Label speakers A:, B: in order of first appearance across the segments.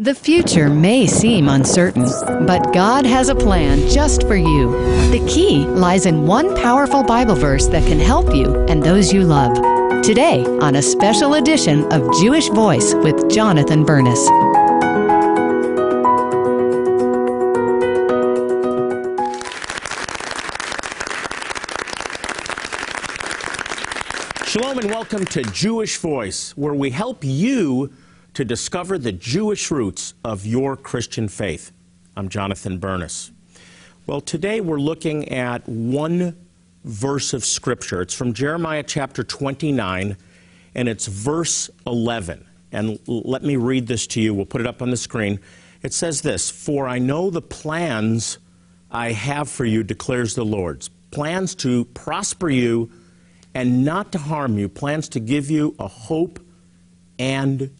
A: The future may seem uncertain, but God has a plan just for you. The key lies in one powerful Bible verse that can help you and those you love. Today, on a special edition of Jewish Voice with Jonathan Bernis.
B: Shalom and welcome to Jewish Voice, where we help you to discover the Jewish roots of your Christian faith. I'm Jonathan Bernis. Well, today we're looking at one verse of Scripture. It's from Jeremiah chapter 29, and it's verse 11. And let me read this to you. We'll put it up on the screen. It says this For I know the plans I have for you, declares the Lord. Plans to prosper you and not to harm you, plans to give you a hope and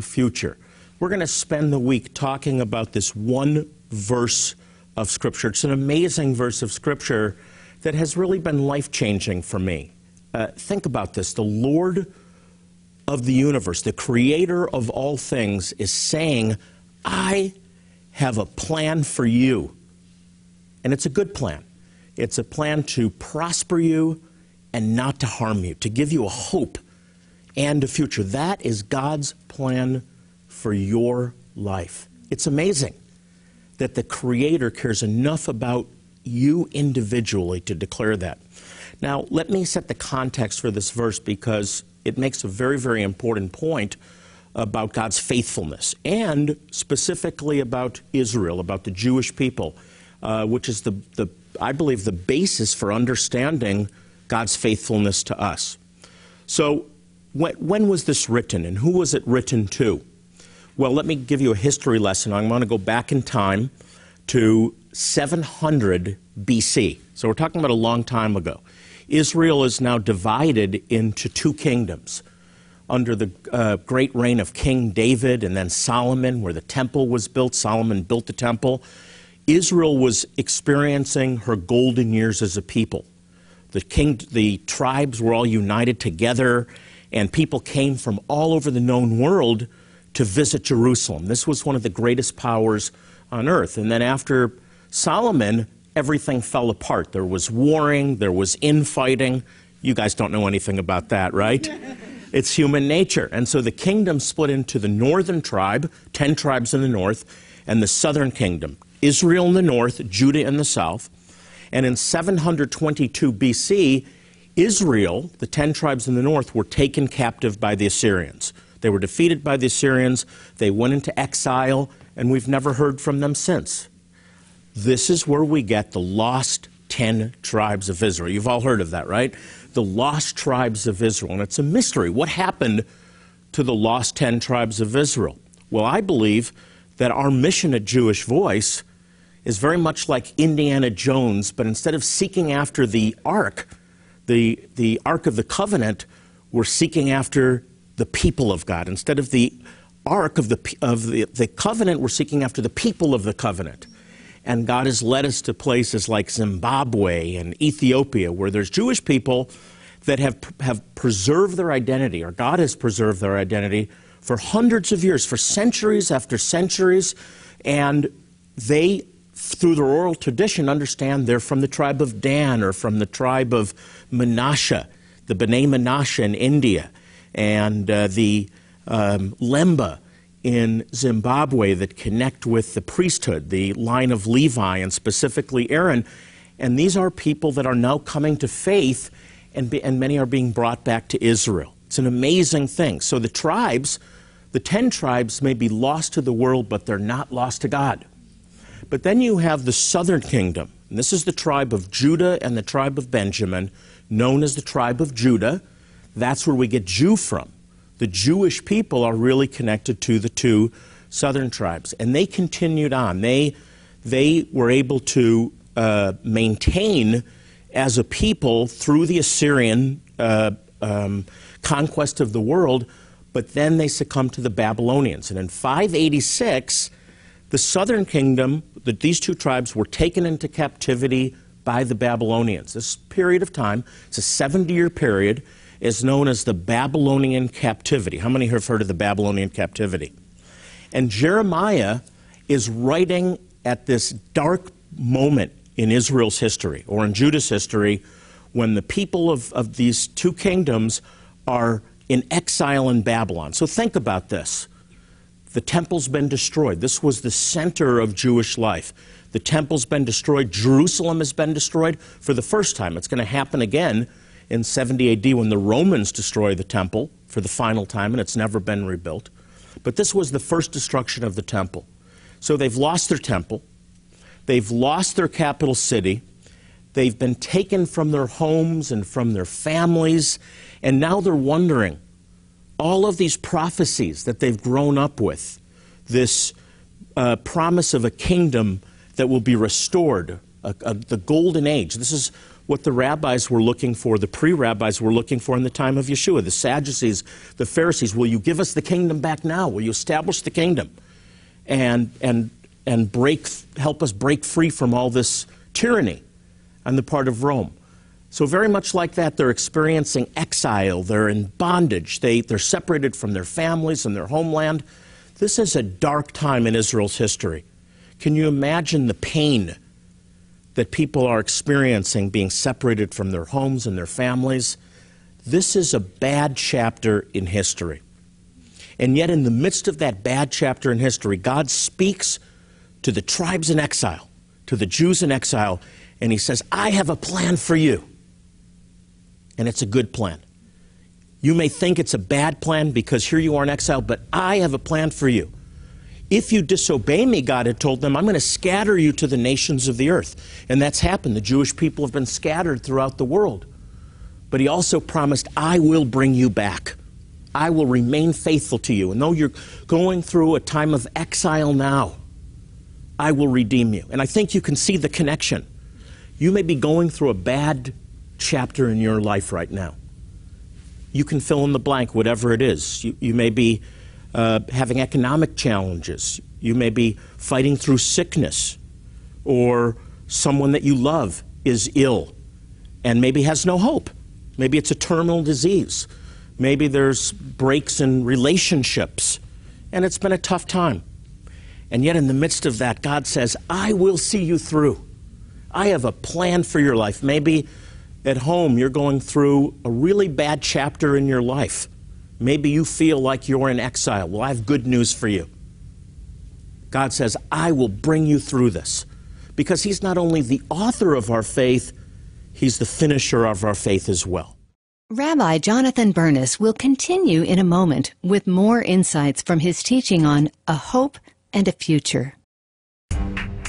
B: future. We're going to spend the week talking about this one verse of Scripture. It's an amazing verse of Scripture that has really been life changing for me. Uh, think about this the Lord of the universe, the creator of all things, is saying, I have a plan for you. And it's a good plan. It's a plan to prosper you and not to harm you, to give you a hope and a future. That is God's plan for your life. It's amazing that the Creator cares enough about you individually to declare that. Now, let me set the context for this verse because it makes a very, very important point about God's faithfulness and specifically about Israel, about the Jewish people, uh, which is the, the, I believe, the basis for understanding God's faithfulness to us. So, when, when was this written and who was it written to? Well, let me give you a history lesson. I'm going to go back in time to 700 BC. So we're talking about a long time ago. Israel is now divided into two kingdoms under the uh, great reign of King David and then Solomon, where the temple was built. Solomon built the temple. Israel was experiencing her golden years as a people. The, king, the tribes were all united together and people came from all over the known world to visit Jerusalem. This was one of the greatest powers on earth. And then after Solomon, everything fell apart. There was warring, there was infighting. You guys don't know anything about that, right? it's human nature. And so the kingdom split into the northern tribe, 10 tribes in the north, and the southern kingdom, Israel in the north, Judah in the south. And in 722 BC, Israel, the 10 tribes in the north, were taken captive by the Assyrians. They were defeated by the Assyrians, they went into exile, and we've never heard from them since. This is where we get the lost 10 tribes of Israel. You've all heard of that, right? The lost tribes of Israel. And it's a mystery. What happened to the lost 10 tribes of Israel? Well, I believe that our mission at Jewish Voice is very much like Indiana Jones, but instead of seeking after the ark, the, the Ark of the Covenant, we're seeking after the people of God. Instead of the Ark of the, of the, the covenant, we're seeking after the people of the covenant. And God has led us to places like Zimbabwe and Ethiopia, where there's Jewish people that have, have preserved their identity, or God has preserved their identity for hundreds of years, for centuries after centuries. And they through their oral tradition, understand they're from the tribe of Dan or from the tribe of Menashe, the B'nai Menashe in India, and uh, the um, Lemba in Zimbabwe that connect with the priesthood, the line of Levi, and specifically Aaron. And these are people that are now coming to faith, and, be, and many are being brought back to Israel. It's an amazing thing. So the tribes, the ten tribes, may be lost to the world, but they're not lost to God. But then you have the southern kingdom. And this is the tribe of Judah and the tribe of Benjamin, known as the tribe of Judah. That's where we get Jew from. The Jewish people are really connected to the two southern tribes. And they continued on. They, they were able to uh, maintain as a people through the Assyrian uh, um, conquest of the world, but then they succumbed to the Babylonians. And in 586, the southern kingdom, that these two tribes were taken into captivity by the Babylonians. This period of time, it's a 70 year period, is known as the Babylonian captivity. How many have heard of the Babylonian captivity? And Jeremiah is writing at this dark moment in Israel's history or in Judah's history when the people of, of these two kingdoms are in exile in Babylon. So think about this. The temple's been destroyed. This was the center of Jewish life. The temple's been destroyed. Jerusalem has been destroyed for the first time. It's going to happen again in 70 AD when the Romans destroy the temple for the final time, and it's never been rebuilt. But this was the first destruction of the temple. So they've lost their temple, they've lost their capital city, they've been taken from their homes and from their families, and now they're wondering all of these prophecies that they've grown up with, this uh, promise of a kingdom that will be restored, a, a, the golden age. This is what the rabbis were looking for, the pre rabbis were looking for in the time of Yeshua, the Sadducees, the Pharisees. Will you give us the kingdom back now? Will you establish the kingdom? And, and, and break, help us break free from all this tyranny on the part of Rome. So, very much like that, they're experiencing exile, they're in bondage, they, they're separated from their families and their homeland. This is a dark time in Israel's history. Can you imagine the pain that people are experiencing being separated from their homes and their families. This is a bad chapter in history. And yet, in the midst of that bad chapter in history, God speaks to the tribes in exile, to the Jews in exile, and He says, I have a plan for you. And it's a good plan. You may think it's a bad plan because here you are in exile, but I have a plan for you. If you disobey me, God had told them, I'm going to scatter you to the nations of the earth. And that's happened. The Jewish people have been scattered throughout the world. But he also promised, I will bring you back. I will remain faithful to you. And though you're going through a time of exile now, I will redeem you. And I think you can see the connection. You may be going through a bad chapter in your life right now. You can fill in the blank, whatever it is. You, you may be uh, having economic challenges. You may be fighting through sickness, or someone that you love is ill and maybe has no hope. Maybe it's a terminal disease. Maybe there's breaks in relationships, and it's been a tough time. And yet, in the midst of that, God says, I will see you through. I have a plan for your life. Maybe at home you're going through a really bad chapter in your life. Maybe you feel like you're in exile. Well, I have good news for you. God says, I will bring you through this. Because He's not only the author of our faith, He's the finisher of our faith as well.
A: Rabbi Jonathan Bernis will continue in a moment with more insights from his teaching on a hope and a future.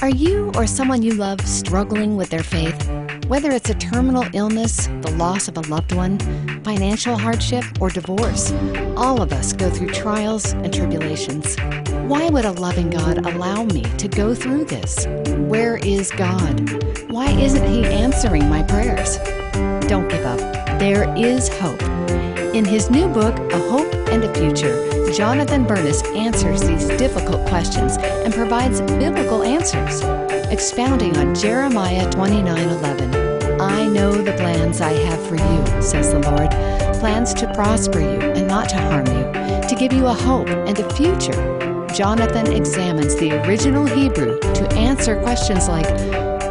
A: Are you or someone you love struggling with their faith? Whether it's a terminal illness, the loss of a loved one, financial hardship, or divorce, all of us go through trials and tribulations. Why would a loving God allow me to go through this? Where is God? Why isn't He answering my prayers? Don't give up. There is hope. In his new book, A Hope and a Future, Jonathan Bernis answers these difficult questions and provides biblical answers, expounding on Jeremiah 29:11. I know the plans I have for you, says the Lord plans to prosper you and not to harm you, to give you a hope and a future. Jonathan examines the original Hebrew to answer questions like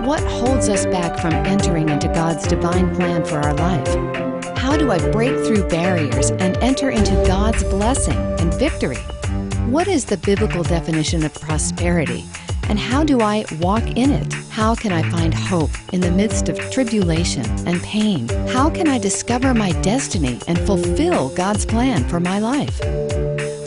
A: What holds us back from entering into God's divine plan for our life? How do I break through barriers and enter into God's blessing and victory? What is the biblical definition of prosperity? And how do I walk in it? How can I find hope in the midst of tribulation and pain? How can I discover my destiny and fulfill God's plan for my life?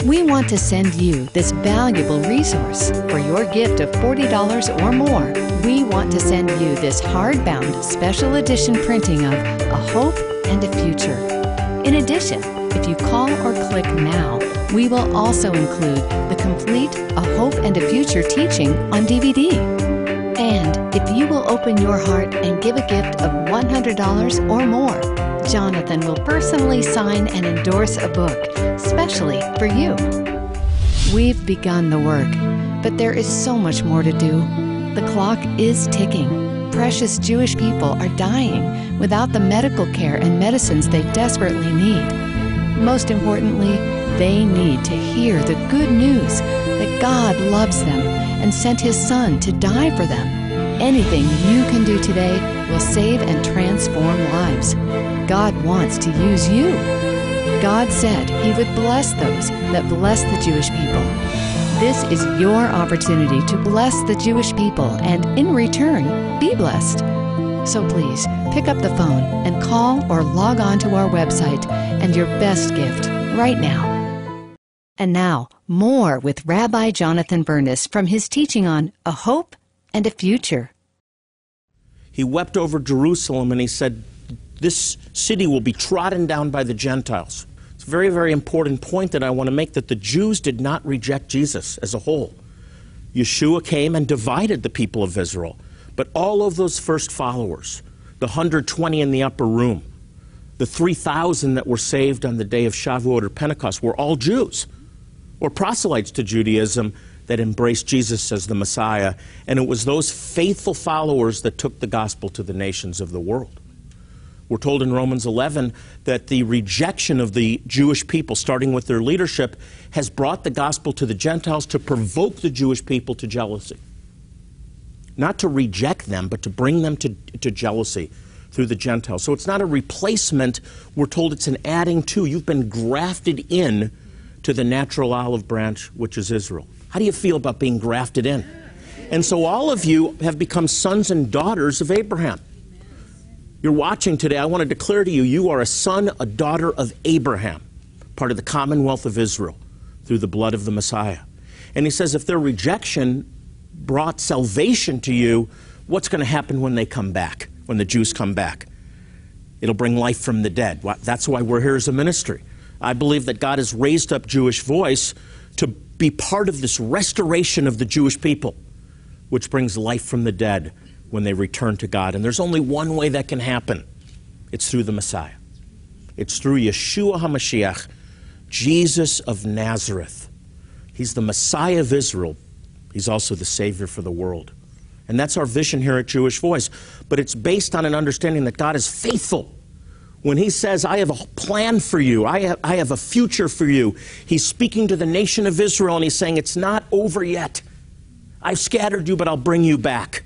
A: We want to send you this valuable resource. For your gift of $40 or more, we want to send you this hardbound special edition printing of A Hope and a Future. In addition, if you call or click now, we will also include the complete A Hope and a Future teaching on DVD. And if you will open your heart and give a gift of $100 or more, Jonathan will personally sign and endorse a book, specially for you. We've begun the work, but there is so much more to do. The clock is ticking. Precious Jewish people are dying without the medical care and medicines they desperately need. Most importantly, they need to hear the good news that God loves them and sent His Son to die for them. Anything you can do today will save and transform lives. God wants to use you. God said He would bless those that bless the Jewish people. This is your opportunity to bless the Jewish people and, in return, be blessed. So please pick up the phone and call or log on to our website and your best gift right now. And now, more with Rabbi Jonathan Bernis from his teaching on a hope and a future.
B: He wept over Jerusalem and he said, This city will be trodden down by the Gentiles. It's a very, very important point that I want to make that the Jews did not reject Jesus as a whole. Yeshua came and divided the people of Israel. But all of those first followers, the 120 in the upper room, the 3,000 that were saved on the day of Shavuot or Pentecost, were all Jews or proselytes to Judaism that embraced Jesus as the Messiah. And it was those faithful followers that took the gospel to the nations of the world. We're told in Romans 11 that the rejection of the Jewish people, starting with their leadership, has brought the gospel to the Gentiles to provoke the Jewish people to jealousy. Not to reject them, but to bring them to, to jealousy through the Gentiles. So it's not a replacement. We're told it's an adding to. You've been grafted in to the natural olive branch, which is Israel. How do you feel about being grafted in? And so all of you have become sons and daughters of Abraham. You're watching today. I want to declare to you you are a son, a daughter of Abraham, part of the commonwealth of Israel through the blood of the Messiah. And he says if their rejection brought salvation to you, what's going to happen when they come back, when the Jews come back? It'll bring life from the dead. That's why we're here as a ministry. I believe that God has raised up Jewish Voice to be part of this restoration of the Jewish people, which brings life from the dead when they return to God. And there's only one way that can happen it's through the Messiah. It's through Yeshua HaMashiach, Jesus of Nazareth. He's the Messiah of Israel. He's also the Savior for the world. And that's our vision here at Jewish Voice. But it's based on an understanding that God is faithful when he says, I have a plan for you, I have, I have a future for you, he's speaking to the nation of Israel and he's saying, It's not over yet. I've scattered you, but I'll bring you back.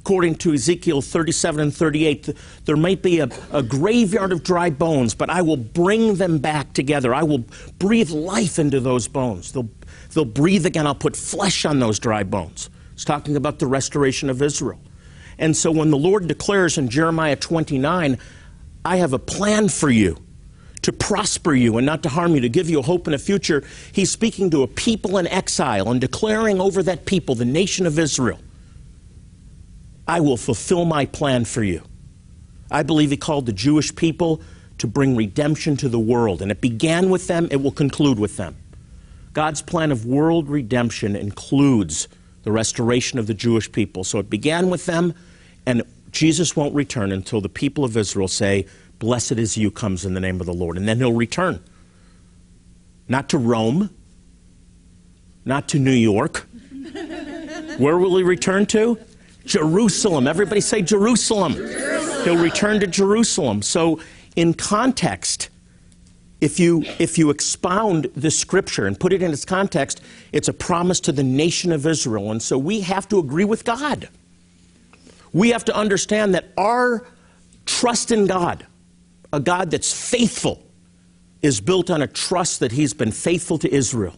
B: According to Ezekiel 37 and 38, there might be a, a graveyard of dry bones, but I will bring them back together. I will breathe life into those bones. They'll, they'll breathe again. I'll put flesh on those dry bones. It's talking about the restoration of Israel. And so when the Lord declares in Jeremiah 29, I have a plan for you to prosper you and not to harm you, to give you a hope and a future. He's speaking to a people in exile and declaring over that people, the nation of Israel, I will fulfill my plan for you. I believe he called the Jewish people to bring redemption to the world, and it began with them, it will conclude with them. God's plan of world redemption includes the restoration of the Jewish people. So it began with them, and Jesus won't return until the people of Israel say, Blessed is you comes in the name of the Lord. And then he'll return. Not to Rome, not to New York. Where will he return to? Jerusalem. Everybody say Jerusalem. Jerusalem. He'll return to Jerusalem. So, in context, if you, if you expound the scripture and put it in its context, it's a promise to the nation of Israel. And so we have to agree with God we have to understand that our trust in God, a God that's faithful, is built on a trust that He's been faithful to Israel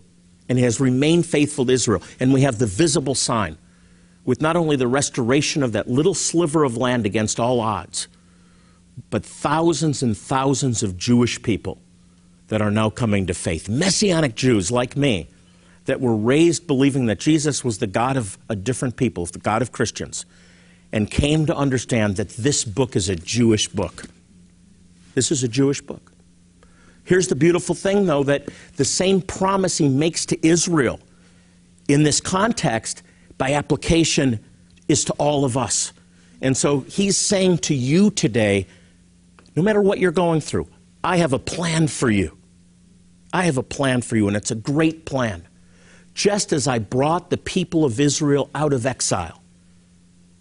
B: and has remained faithful to Israel. And we have the visible sign with not only the restoration of that little sliver of land against all odds, but thousands and thousands of Jewish people that are now coming to faith. Messianic Jews like me that were raised believing that Jesus was the God of a different people, the God of Christians and came to understand that this book is a Jewish book. This is a Jewish book. Here's the beautiful thing, though, that the same promise he makes to Israel in this context, by application, is to all of us. And so he's saying to you today no matter what you're going through, I have a plan for you. I have a plan for you, and it's a great plan. Just as I brought the people of Israel out of exile,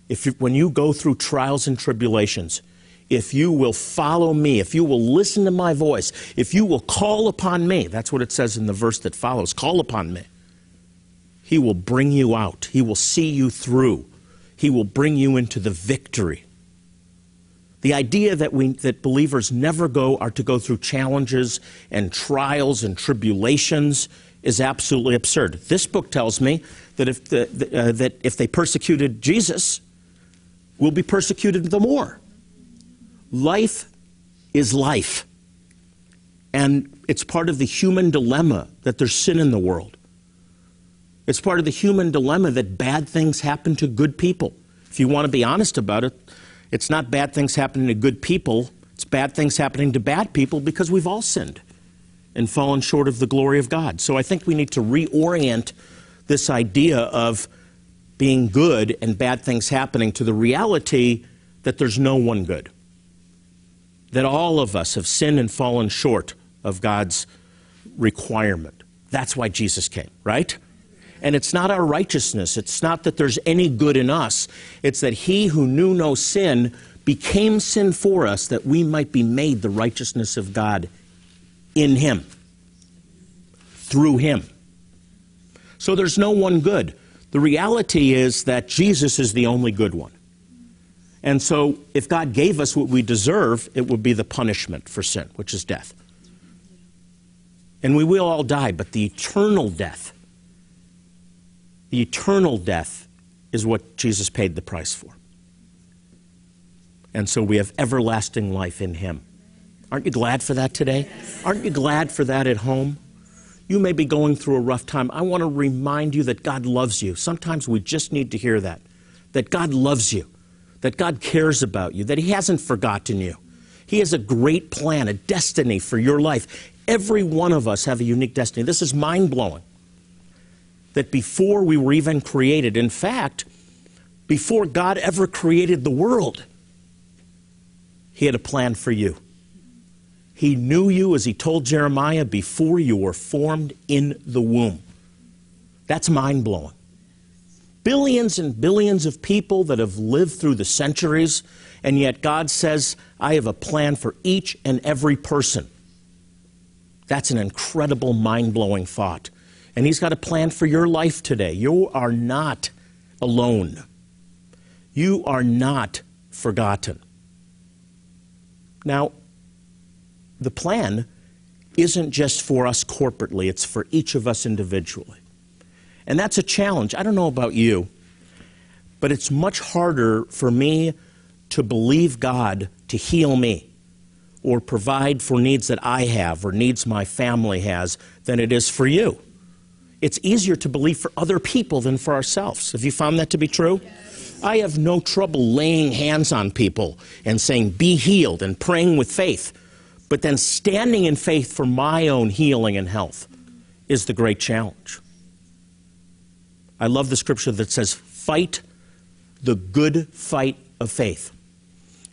B: if you, when you go through trials and tribulations, if you will follow me, if you will listen to my voice, if you will call upon me, that's what it says in the verse that follows call upon me. He will bring you out, He will see you through, He will bring you into the victory. The idea that, we, that believers never go are to go through challenges and trials and tribulations is absolutely absurd. This book tells me that if, the, uh, that if they persecuted Jesus, we'll be persecuted the more. Life is life. And it's part of the human dilemma that there's sin in the world. It's part of the human dilemma that bad things happen to good people. If you want to be honest about it, it's not bad things happening to good people, it's bad things happening to bad people because we've all sinned and fallen short of the glory of God. So I think we need to reorient this idea of being good and bad things happening to the reality that there's no one good that all of us have sinned and fallen short of God's requirement. That's why Jesus came, right? And it's not our righteousness. It's not that there's any good in us. It's that he who knew no sin became sin for us that we might be made the righteousness of God in him, through him. So there's no one good. The reality is that Jesus is the only good one. And so, if God gave us what we deserve, it would be the punishment for sin, which is death. And we will all die, but the eternal death, the eternal death is what Jesus paid the price for. And so we have everlasting life in Him. Aren't you glad for that today? Aren't you glad for that at home? You may be going through a rough time. I want to remind you that God loves you. Sometimes we just need to hear that, that God loves you that God cares about you, that He hasn't forgotten you. He has a great plan, a destiny for your life. Every one of us have a unique destiny. This is mind blowing. That before we were even created, in fact, before God ever created the world, He had a plan for you. He knew you, as He told Jeremiah, before you were formed in the womb. That's mind blowing billions and billions of people that have lived through the centuries, and yet God says, I have a plan for each and every person. That's an incredible, mind blowing thought. And He's got a plan for your life today. You are not alone, you are not forgotten. Now, the plan isn't just for us corporately, it's for each of us individually. And that's a challenge. I don't know about you, but it's much harder for me to believe God to heal me or provide for needs that I have or needs my family has than it is for you. It's easier to believe for other people than for ourselves. Have you found that to be true? Yes. I have no trouble laying hands on people and saying, be healed, and praying with faith. But then standing in faith for my own healing and health is the great challenge. I love the scripture that says, fight the good fight of faith.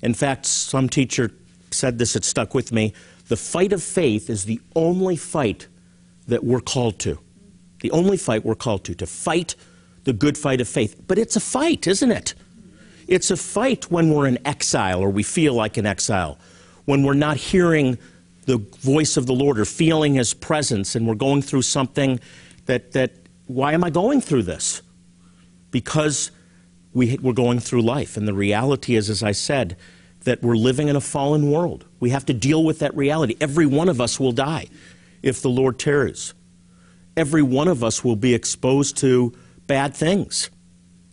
B: In fact, some teacher said this, it stuck with me. The fight of faith is the only fight that we're called to. The only fight we're called to, to fight the good fight of faith. But it's a fight, isn't it? It's a fight when we're in exile or we feel like in exile, when we're not hearing the voice of the Lord or feeling His presence and we're going through something that, that why am I going through this? Because we, we're going through life. And the reality is, as I said, that we're living in a fallen world. We have to deal with that reality. Every one of us will die if the Lord tarries. Every one of us will be exposed to bad things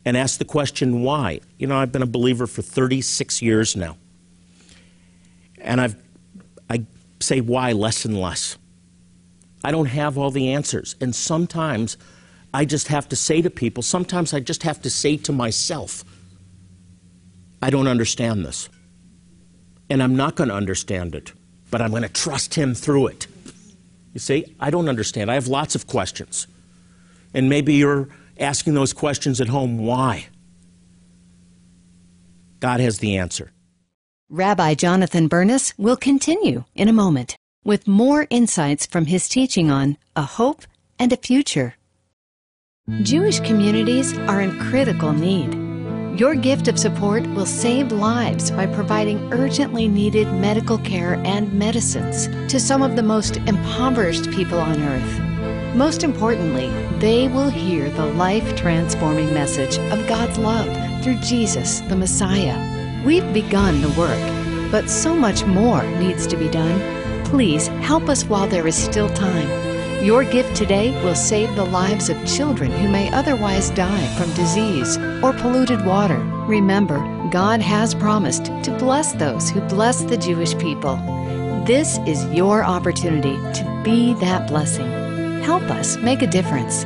B: and ask the question, why? You know, I've been a believer for 36 years now. And I've, I say why less and less. I don't have all the answers. And sometimes I just have to say to people, sometimes I just have to say to myself, I don't understand this. And I'm not going to understand it, but I'm going to trust Him through it. You see, I don't understand. I have lots of questions. And maybe you're asking those questions at home why? God has the answer.
A: Rabbi Jonathan Bernis will continue in a moment with more insights from his teaching on a hope and a future. Jewish communities are in critical need. Your gift of support will save lives by providing urgently needed medical care and medicines to some of the most impoverished people on earth. Most importantly, they will hear the life transforming message of God's love through Jesus, the Messiah. We've begun the work, but so much more needs to be done. Please help us while there is still time. Your gift today will save the lives of children who may otherwise die from disease or polluted water. Remember, God has promised to bless those who bless the Jewish people. This is your opportunity to be that blessing. Help us make a difference.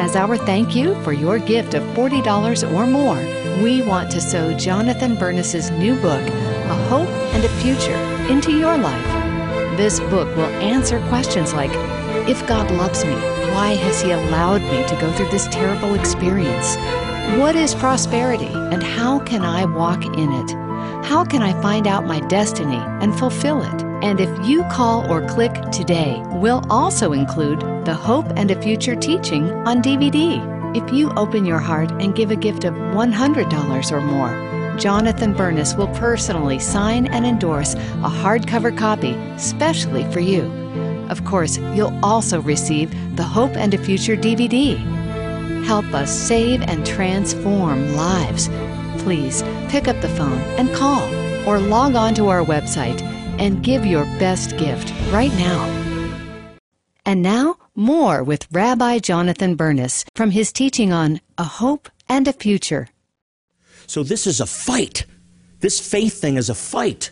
A: As our thank you for your gift of $40 or more, we want to sow Jonathan Bernis's new book, A Hope and a Future, into your life. This book will answer questions like if God loves me, why has He allowed me to go through this terrible experience? What is prosperity and how can I walk in it? How can I find out my destiny and fulfill it? And if you call or click today, we'll also include the Hope and a Future teaching on DVD. If you open your heart and give a gift of $100 or more, Jonathan Bernis will personally sign and endorse a hardcover copy specially for you. Of course, you'll also receive the Hope and a Future DVD. Help us save and transform lives. Please pick up the phone and call or log on to our website and give your best gift right now. And now, more with Rabbi Jonathan Bernis from his teaching on A Hope and a Future.
B: So, this is a fight. This faith thing is a fight,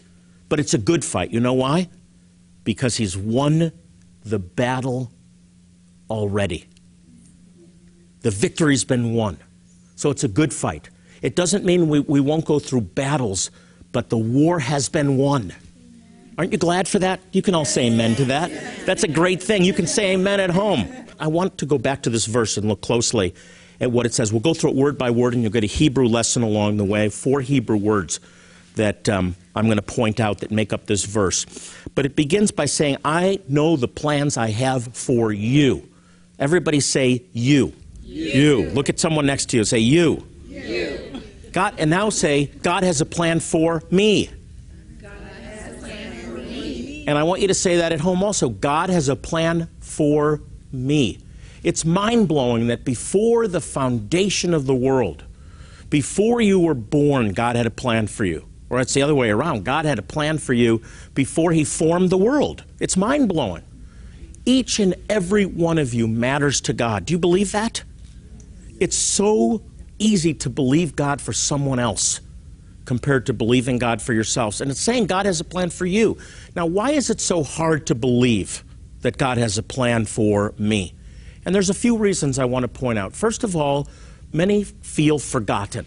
B: but it's a good fight. You know why? Because he's won the battle already. The victory's been won. So it's a good fight. It doesn't mean we, we won't go through battles, but the war has been won. Aren't you glad for that? You can all say amen to that. That's a great thing. You can say amen at home. I want to go back to this verse and look closely at what it says. We'll go through it word by word, and you'll get a Hebrew lesson along the way, four Hebrew words that um, I'm going to point out that make up this verse. But it begins by saying, I know the plans I have for you. Everybody say, you. You. you. Look at someone next to you. Say, you. You. God, and now say, God has a plan for me. And I want you to say that at home also. God has a plan for me. It's mind blowing that before the foundation of the world, before you were born, God had a plan for you. Or it's the other way around. God had a plan for you before He formed the world. It's mind blowing. Each and every one of you matters to God. Do you believe that? It's so easy to believe God for someone else compared to believing God for yourselves. And it's saying God has a plan for you. Now, why is it so hard to believe that God has a plan for me? And there's a few reasons I want to point out. First of all, many feel forgotten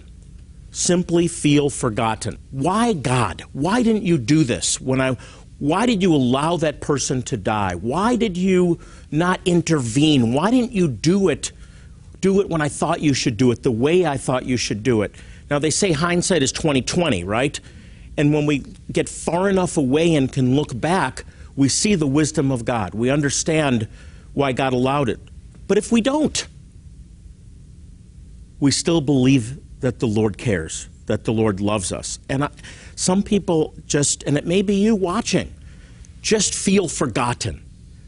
B: simply feel forgotten. Why, God? Why didn't you do this when I why did you allow that person to die? Why did you not intervene? Why didn't you do it do it when I thought you should do it the way I thought you should do it? Now they say hindsight is 2020, right? And when we get far enough away and can look back, we see the wisdom of God. We understand why God allowed it. But if we don't, we still believe that the Lord cares, that the Lord loves us. And I, some people just, and it may be you watching, just feel forgotten,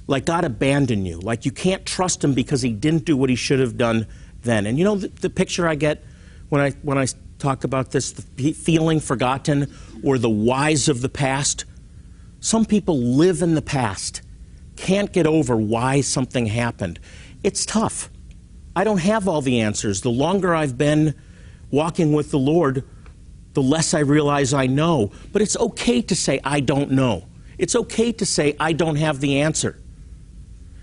B: like God abandoned you, like you can't trust Him because He didn't do what He should have done then. And you know the, the picture I get when I when I talk about this, the feeling forgotten or the whys of the past. Some people live in the past, can't get over why something happened. It's tough. I don't have all the answers. The longer I've been walking with the Lord, the less I realize I know. But it's okay to say, I don't know. It's okay to say, I don't have the answer.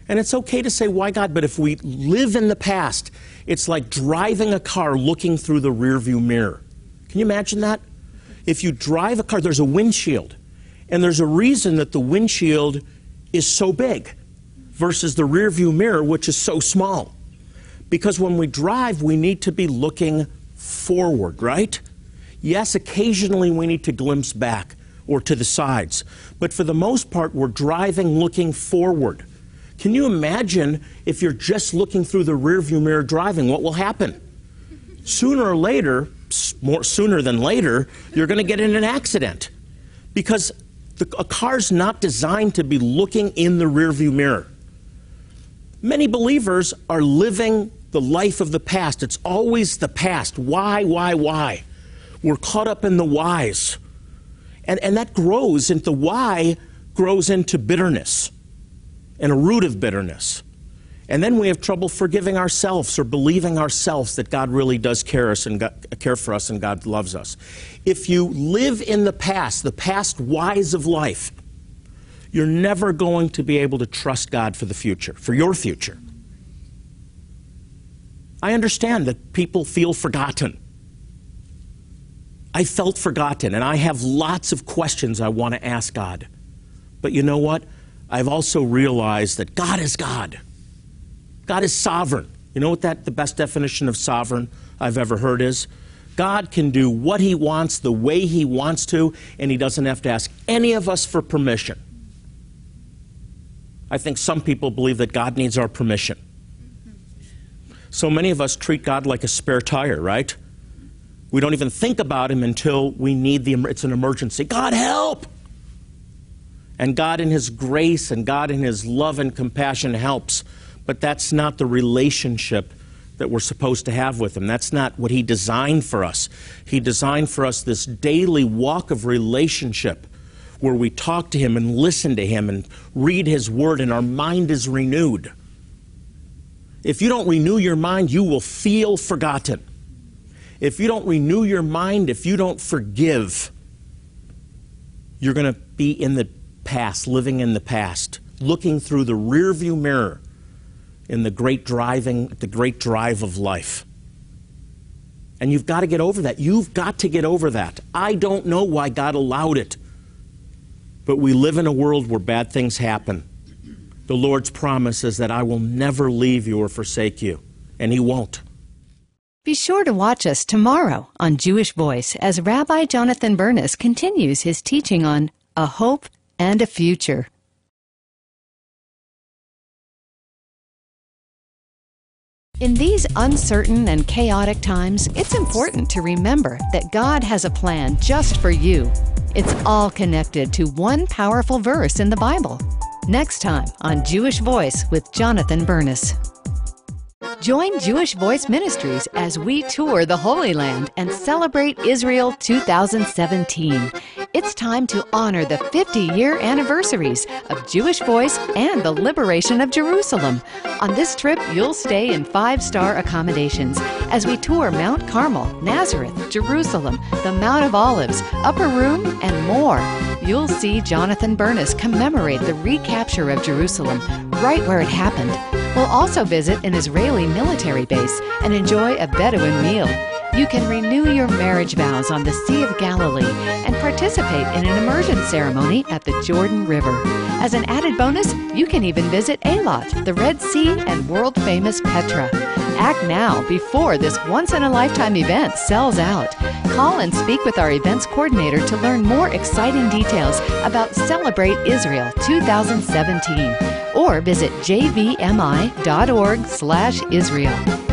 B: And it's okay to say, why God? But if we live in the past, it's like driving a car looking through the rearview mirror. Can you imagine that? If you drive a car, there's a windshield. And there's a reason that the windshield is so big versus the rearview mirror, which is so small. Because when we drive, we need to be looking forward, right? Yes, occasionally we need to glimpse back or to the sides, but for the most part, we're driving looking forward. Can you imagine if you're just looking through the rearview mirror driving? What will happen? Sooner or later, more sooner than later, you're going to get in an accident because the, a car's not designed to be looking in the rearview mirror. Many believers are living the life of the past. It's always the past. Why, why, why? We're caught up in the whys. And, and that grows into why grows into bitterness and a root of bitterness. And then we have trouble forgiving ourselves or believing ourselves that God really does care, us and God, care for us and God loves us. If you live in the past, the past whys of life, you're never going to be able to trust God for the future, for your future. I understand that people feel forgotten. I felt forgotten, and I have lots of questions I want to ask God. But you know what? I've also realized that God is God. God is sovereign. You know what that the best definition of sovereign I've ever heard is? God can do what he wants the way he wants to and he doesn't have to ask any of us for permission. I think some people believe that God needs our permission. So many of us treat God like a spare tire, right? We don't even think about him until we need the it's an emergency. God help. And God in his grace and God in his love and compassion helps but that's not the relationship that we're supposed to have with Him. That's not what He designed for us. He designed for us this daily walk of relationship where we talk to Him and listen to Him and read His Word, and our mind is renewed. If you don't renew your mind, you will feel forgotten. If you don't renew your mind, if you don't forgive, you're going to be in the past, living in the past, looking through the rearview mirror in the great driving, the great drive of life. And you've got to get over that. You've got to get over that. I don't know why God allowed it. But we live in a world where bad things happen. The Lord's promise is that I will never leave you or forsake you, and He won't.
A: Be sure to watch us tomorrow on Jewish Voice as Rabbi Jonathan Bernis continues his teaching on a hope and a future. In these uncertain and chaotic times, it's important to remember that God has a plan just for you. It's all connected to one powerful verse in the Bible. Next time on Jewish Voice with Jonathan Bernis. Join Jewish Voice Ministries as we tour the Holy Land and celebrate Israel 2017. It's time to honor the 50 year anniversaries of Jewish Voice and the liberation of Jerusalem. On this trip, you'll stay in five star accommodations as we tour Mount Carmel, Nazareth, Jerusalem, the Mount of Olives, Upper Room, and more. You'll see Jonathan Bernis commemorate the recapture of Jerusalem right where it happened. We'll also visit an Israeli military base and enjoy a Bedouin meal. You can renew your marriage vows on the Sea of Galilee and participate in an immersion ceremony at the Jordan River. As an added bonus, you can even visit Eilat, the Red Sea, and world famous Petra. Act now before this once in a lifetime event sells out. Call and speak with our events coordinator to learn more exciting details about Celebrate Israel 2017 or visit jvmi.org/israel.